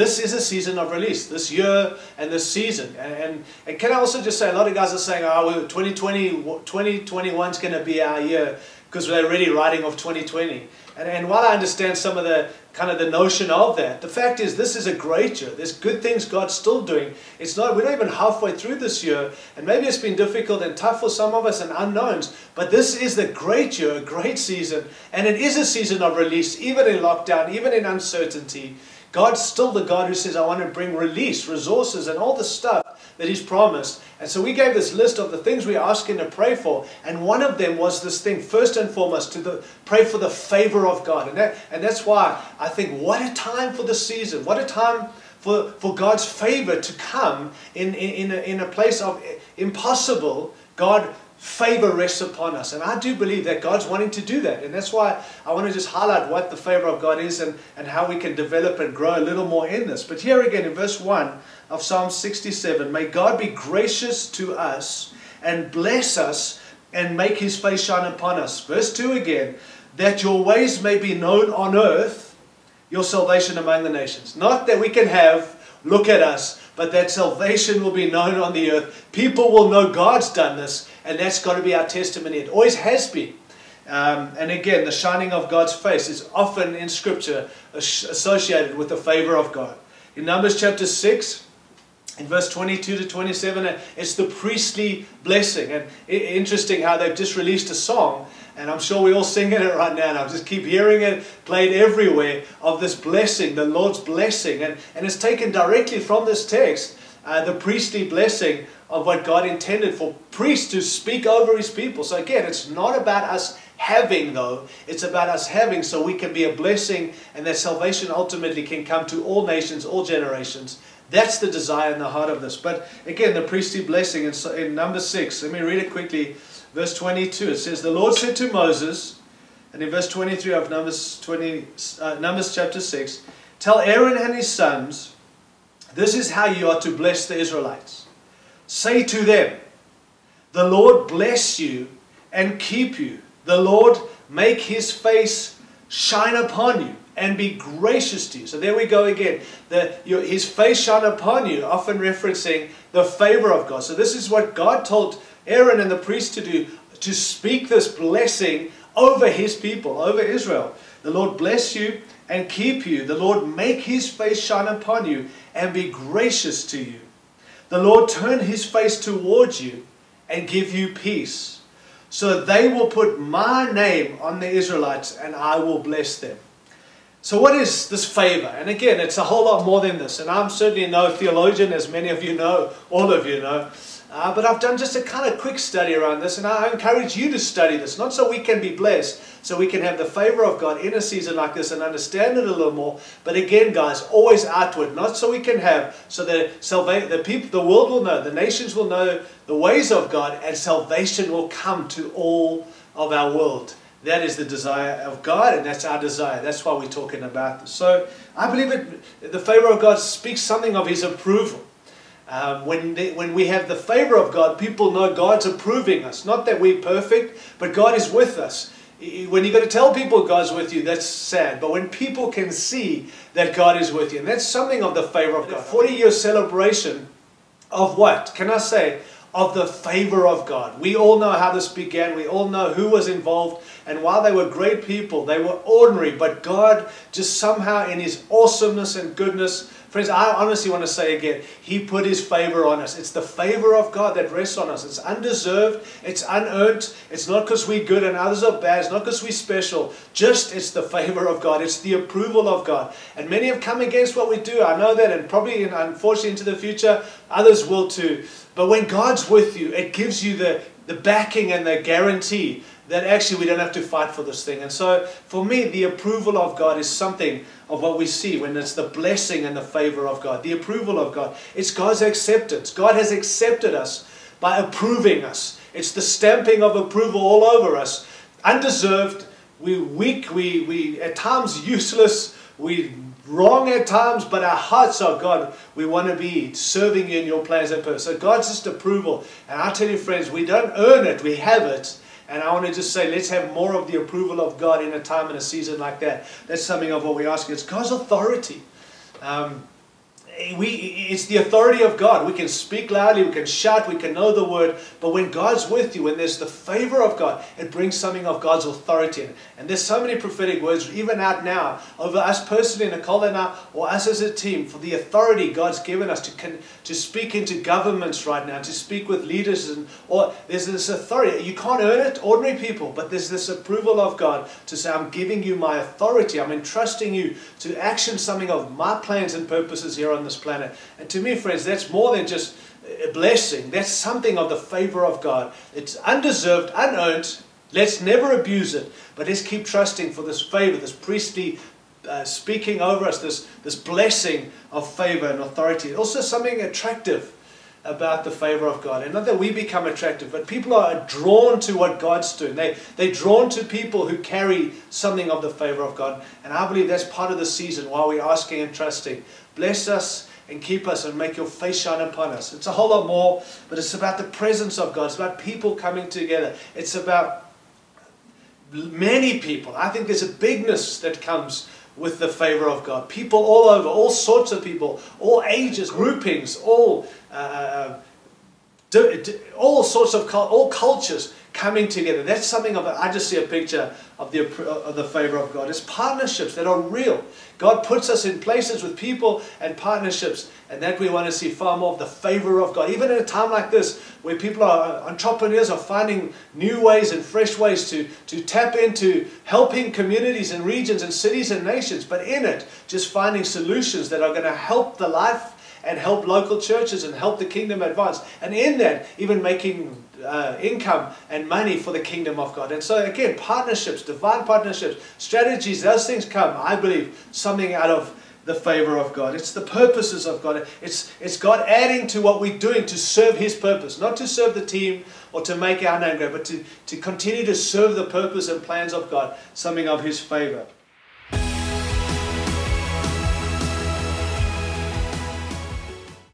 this is a season of release, this year and this season. And, and, and can I also just say, a lot of guys are saying, oh, 2020, 2021 is going to be our year because we're already writing off 2020. And, and while I understand some of the kind of the notion of that, the fact is this is a great year. There's good things God's still doing. It's not, we're not even halfway through this year, and maybe it's been difficult and tough for some of us and unknowns, but this is the great year, a great season, and it is a season of release, even in lockdown, even in uncertainty. God's still the God who says, I want to bring release, resources, and all the stuff that He's promised. And so we gave this list of the things we ask Him to pray for. And one of them was this thing, first and foremost, to the, pray for the favor of God. And, that, and that's why I think, what a time for the season. What a time for, for God's favor to come in, in, in, a, in a place of impossible. God favor rests upon us. And I do believe that God's wanting to do that. And that's why I want to just highlight what the favor of God is and, and how we can develop and grow a little more in this. But here again in verse 1 of Psalm 67, may God be gracious to us and bless us and make his face shine upon us. Verse 2 again, that your ways may be known on earth, your salvation among the nations. Not that we can have, look at us, but that salvation will be known on the earth. People will know God's done this, and that's got to be our testimony. It always has been. Um, and again, the shining of God's face is often in Scripture associated with the favor of God. In Numbers chapter 6, in verse 22 to 27, it's the priestly blessing. And interesting how they've just released a song, and I'm sure we're all singing it right now, and I just keep hearing it played everywhere of this blessing, the Lord's blessing. And, and it's taken directly from this text, uh, the priestly blessing of what God intended for priests to speak over his people. So again, it's not about us having though, it's about us having so we can be a blessing and that salvation ultimately can come to all nations, all generations. That's the desire in the heart of this. But again, the priestly blessing in, in number 6, let me read it quickly. Verse 22, it says, The Lord said to Moses, and in verse 23 of Numbers, 20, uh, Numbers chapter 6, Tell Aaron and his sons, this is how you are to bless the Israelites. Say to them, The Lord bless you and keep you. The Lord make his face shine upon you and be gracious to you. So there we go again. The, your, his face shine upon you, often referencing the favor of God. So this is what God told Aaron and the priest to do, to speak this blessing over his people, over Israel. The Lord bless you and keep you. The Lord make his face shine upon you and be gracious to you. The Lord turn his face towards you and give you peace. So they will put my name on the Israelites and I will bless them. So what is this favor? And again, it's a whole lot more than this. And I'm certainly no theologian, as many of you know, all of you know. Uh, but I've done just a kind of quick study around this, and I encourage you to study this, not so we can be blessed, so we can have the favor of God in a season like this and understand it a little more. But again, guys, always outward, not so we can have, so that the people, the world will know, the nations will know the ways of God, and salvation will come to all of our world. That is the desire of God, and that's our desire. That's why we're talking about this. So I believe it, the favor of God speaks something of His approval. Um, when, they, when we have the favor of God, people know God's approving us. Not that we're perfect, but God is with us. When you're going to tell people God's with you, that's sad. But when people can see that God is with you, and that's something of the favor of God. 40 year celebration of what? Can I say? Of the favor of God. We all know how this began. We all know who was involved. And while they were great people, they were ordinary. But God just somehow in His awesomeness and goodness Friends, I honestly want to say again, He put His favor on us. It's the favor of God that rests on us. It's undeserved, it's unearned. It's not because we're good and others are bad. It's not because we're special. Just it's the favor of God. It's the approval of God. And many have come against what we do. I know that, and probably, unfortunately, into the future, others will too. But when God's with you, it gives you the, the backing and the guarantee that actually we don't have to fight for this thing. And so for me, the approval of God is something of what we see when it's the blessing and the favor of God, the approval of God. It's God's acceptance. God has accepted us by approving us. It's the stamping of approval all over us. Undeserved, we're weak, we, we at times useless, we wrong at times, but our hearts are God. We want to be serving you in your plans and purpose. So God's just approval. And I tell you, friends, we don't earn it, we have it. And I want to just say, let's have more of the approval of God in a time and a season like that. That's something of what we ask. It's God's authority. Um, we, it's the authority of God. We can speak loudly, we can shout, we can know the word, but when God's with you, when there's the favor of God, it brings something of God's authority. And there's so many prophetic words, even out now, over us personally, Nicole and I, or us as a team, for the authority God's given us to, to speak into governments right now, to speak with leaders, and or there's this authority. You can't earn it, ordinary people, but there's this approval of God to say, I'm giving you my authority, I'm entrusting you to action something of my plans and purposes here on this planet. And to me, friends, that's more than just a blessing. That's something of the favor of God. It's undeserved, unearned. Let's never abuse it, but let's keep trusting for this favor, this priestly uh, speaking over us, this, this blessing of favor and authority. Also something attractive about the favor of God. And not that we become attractive, but people are drawn to what God's doing. They, they're drawn to people who carry something of the favor of God. And I believe that's part of the season while we're asking and trusting. Bless us and keep us and make your face shine upon us. It's a whole lot more, but it's about the presence of God. It's about people coming together. It's about many people. I think there's a bigness that comes with the favor of God. People all over, all sorts of people, all ages, groupings, all uh, uh all sorts of all cultures coming together. That's something of I just see a picture of the, of the favor of God. It's partnerships that are real. God puts us in places with people and partnerships, and that we want to see far more of the favor of God. Even in a time like this, where people are, uh, entrepreneurs are finding new ways and fresh ways to, to tap into helping communities and regions and cities and nations, but in it, just finding solutions that are going to help the life and help local churches and help the kingdom advance. And in that, even making uh, income and money for the kingdom of God. And so again, partnerships, divine partnerships, strategies, those things come, I believe, something out of the favor of God. It's the purposes of God. It's, it's God adding to what we're doing to serve His purpose, not to serve the team or to make our name great, but to, to continue to serve the purpose and plans of God, something of His favor.